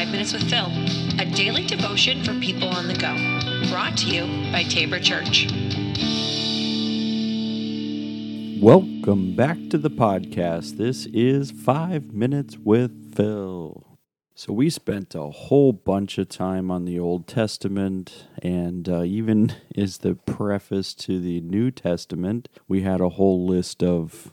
Five Minutes with Phil, a daily devotion for people on the go. Brought to you by Tabor Church. Welcome back to the podcast. This is Five Minutes with Phil. So, we spent a whole bunch of time on the Old Testament, and uh, even as the preface to the New Testament, we had a whole list of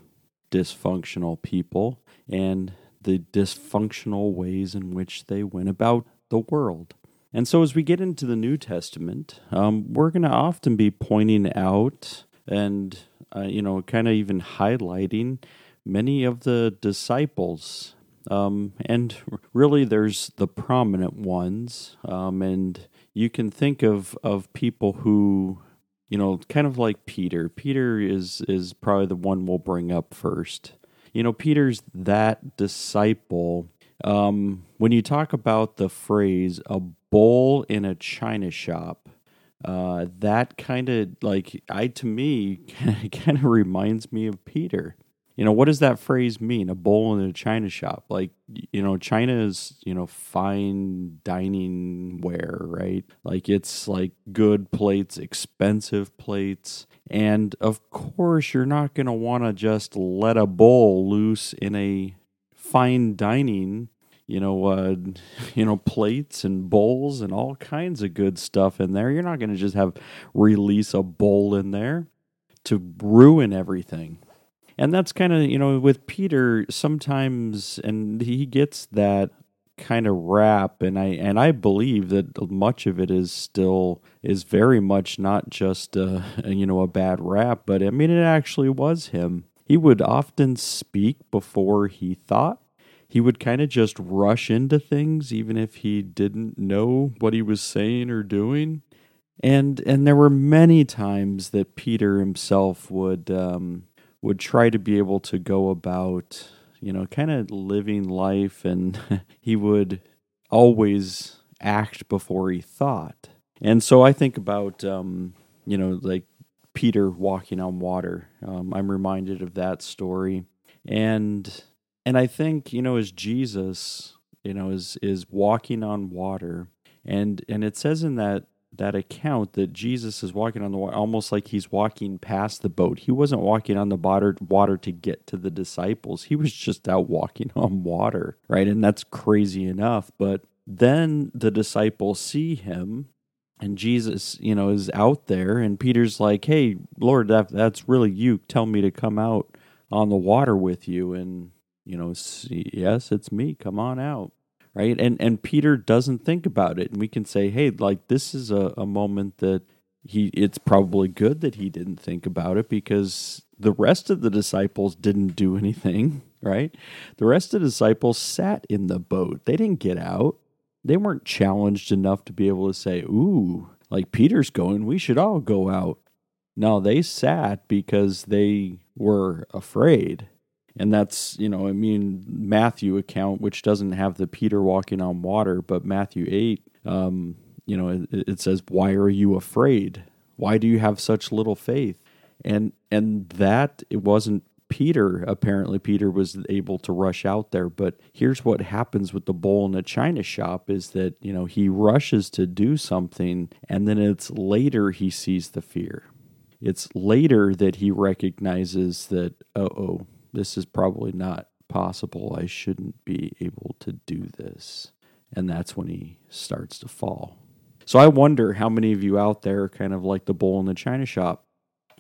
dysfunctional people and the dysfunctional ways in which they went about the world. And so, as we get into the New Testament, um, we're going to often be pointing out and, uh, you know, kind of even highlighting many of the disciples. Um, and really, there's the prominent ones. Um, and you can think of, of people who, you know, kind of like Peter. Peter is, is probably the one we'll bring up first you know, Peter's that disciple. Um, when you talk about the phrase "a bowl in a china shop," uh, that kind of like I to me kind of reminds me of Peter you know, what does that phrase mean? A bowl in a china shop. Like, you know, China is, you know, fine dining ware, right? Like it's like good plates, expensive plates. And of course, you're not going to want to just let a bowl loose in a fine dining you know, uh, you know, plates and bowls and all kinds of good stuff in there. You're not going to just have release a bowl in there to ruin everything and that's kind of you know with Peter sometimes, and he gets that kind of rap and i and i believe that much of it is still is very much not just a, you know a bad rap but i mean it actually was him. He would often speak before he thought. He would kind of just rush into things even if he didn't know what he was saying or doing. And and there were many times that peter himself would um, would try to be able to go about, you know, kind of living life, and he would always act before he thought. And so I think about, um, you know, like Peter walking on water. Um, I'm reminded of that story, and and I think you know, as Jesus, you know, is is walking on water, and and it says in that that account that Jesus is walking on the water, almost like he's walking past the boat. He wasn't walking on the water, to get to the disciples. He was just out walking on water, right? And that's crazy enough. But then the disciples see him and Jesus, you know, is out there and Peter's like, "Hey, Lord, that, that's really you. Tell me to come out on the water with you." And you know, see, yes, it's me. Come on out right? And and Peter doesn't think about it, and we can say, hey, like this is a, a moment that he. It's probably good that he didn't think about it because the rest of the disciples didn't do anything, right? The rest of the disciples sat in the boat; they didn't get out. They weren't challenged enough to be able to say, "Ooh, like Peter's going, we should all go out." No, they sat because they were afraid and that's you know i mean matthew account which doesn't have the peter walking on water but matthew 8 um, you know it, it, says why are you afraid? Why do you have such little faith? And and that it wasn't peter. Apparently peter was able to rush out there. But here's what happens with the bowl in the china shop is that you know he rushes to do something and then it's later he sees the fear. It's later that he recognizes that oh, oh this is probably not possible. I shouldn't be able to do this. And that's when he starts to fall. So I wonder how many of you out there kind of like the bowl in the china shop.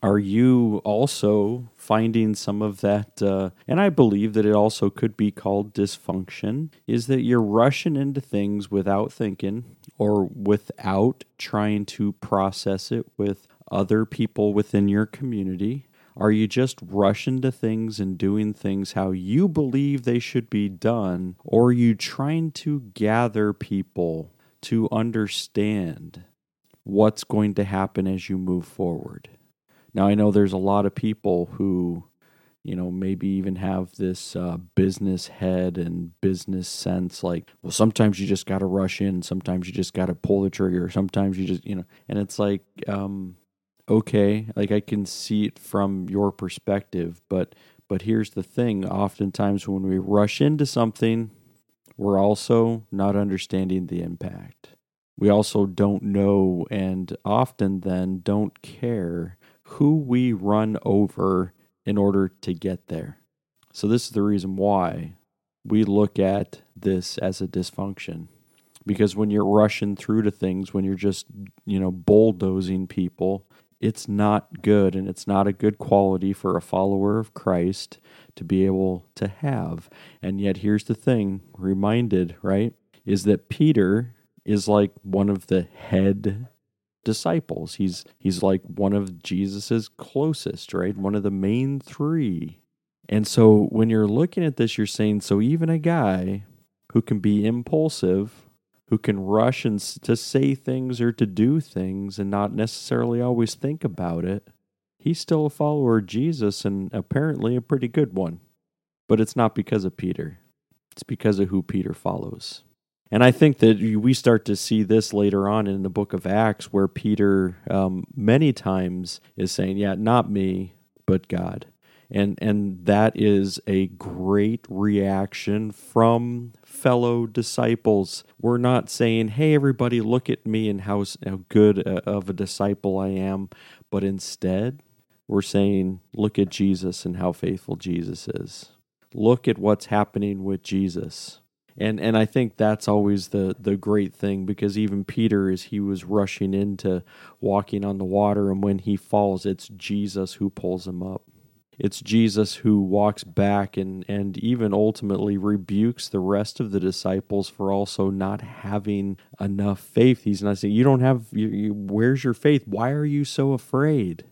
Are you also finding some of that? Uh, and I believe that it also could be called dysfunction, is that you're rushing into things without thinking or without trying to process it with other people within your community are you just rushing to things and doing things how you believe they should be done? Or are you trying to gather people to understand what's going to happen as you move forward? Now, I know there's a lot of people who, you know, maybe even have this uh, business head and business sense like, well, sometimes you just got to rush in, sometimes you just got to pull the trigger, sometimes you just, you know, and it's like, um, okay like i can see it from your perspective but but here's the thing oftentimes when we rush into something we're also not understanding the impact. We also don't know and often then don't care who we run over in order to get there. So, this is the reason why we look at this as a dysfunction. Because when you're rushing through to things, when you're just, you know, bulldozing people, it's not good and it's not a good quality for a follower of Christ to be able to have. And yet, here's the thing reminded, right? Is that Peter is like one of the head disciples. He's he's like one of Jesus's closest, right? One of the main 3. And so when you're looking at this you're saying so even a guy who can be impulsive, who can rush and to say things or to do things and not necessarily always think about it, he's still a follower of Jesus and apparently a pretty good one. But it's not because of Peter. It's because of who Peter follows. And I think that we start to see this later on in the book of Acts, where Peter um, many times is saying, Yeah, not me, but God. And, and that is a great reaction from fellow disciples. We're not saying, Hey, everybody, look at me and how, how good uh, of a disciple I am. But instead, we're saying, Look at Jesus and how faithful Jesus is. Look at what's happening with Jesus and and I think that's always the the great thing because even Peter as he was rushing into walking on the water and when he falls it's Jesus who pulls him up it's Jesus who walks back and and even ultimately rebukes the rest of the disciples for also not having enough faith he's not saying you don't have you, you, where's your faith why are you so afraid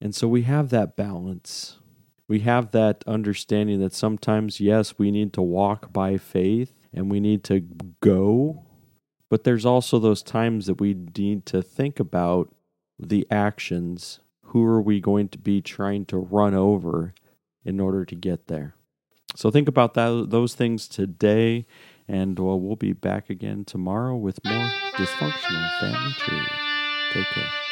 and so we have that balance we have that understanding that sometimes yes we need to walk by faith and we need to go. But there's also those times that we need to think about the actions. Who are we going to be trying to run over in order to get there? So think about that, those things today, and well, we'll be back again tomorrow with more dysfunctional family tree. Take care.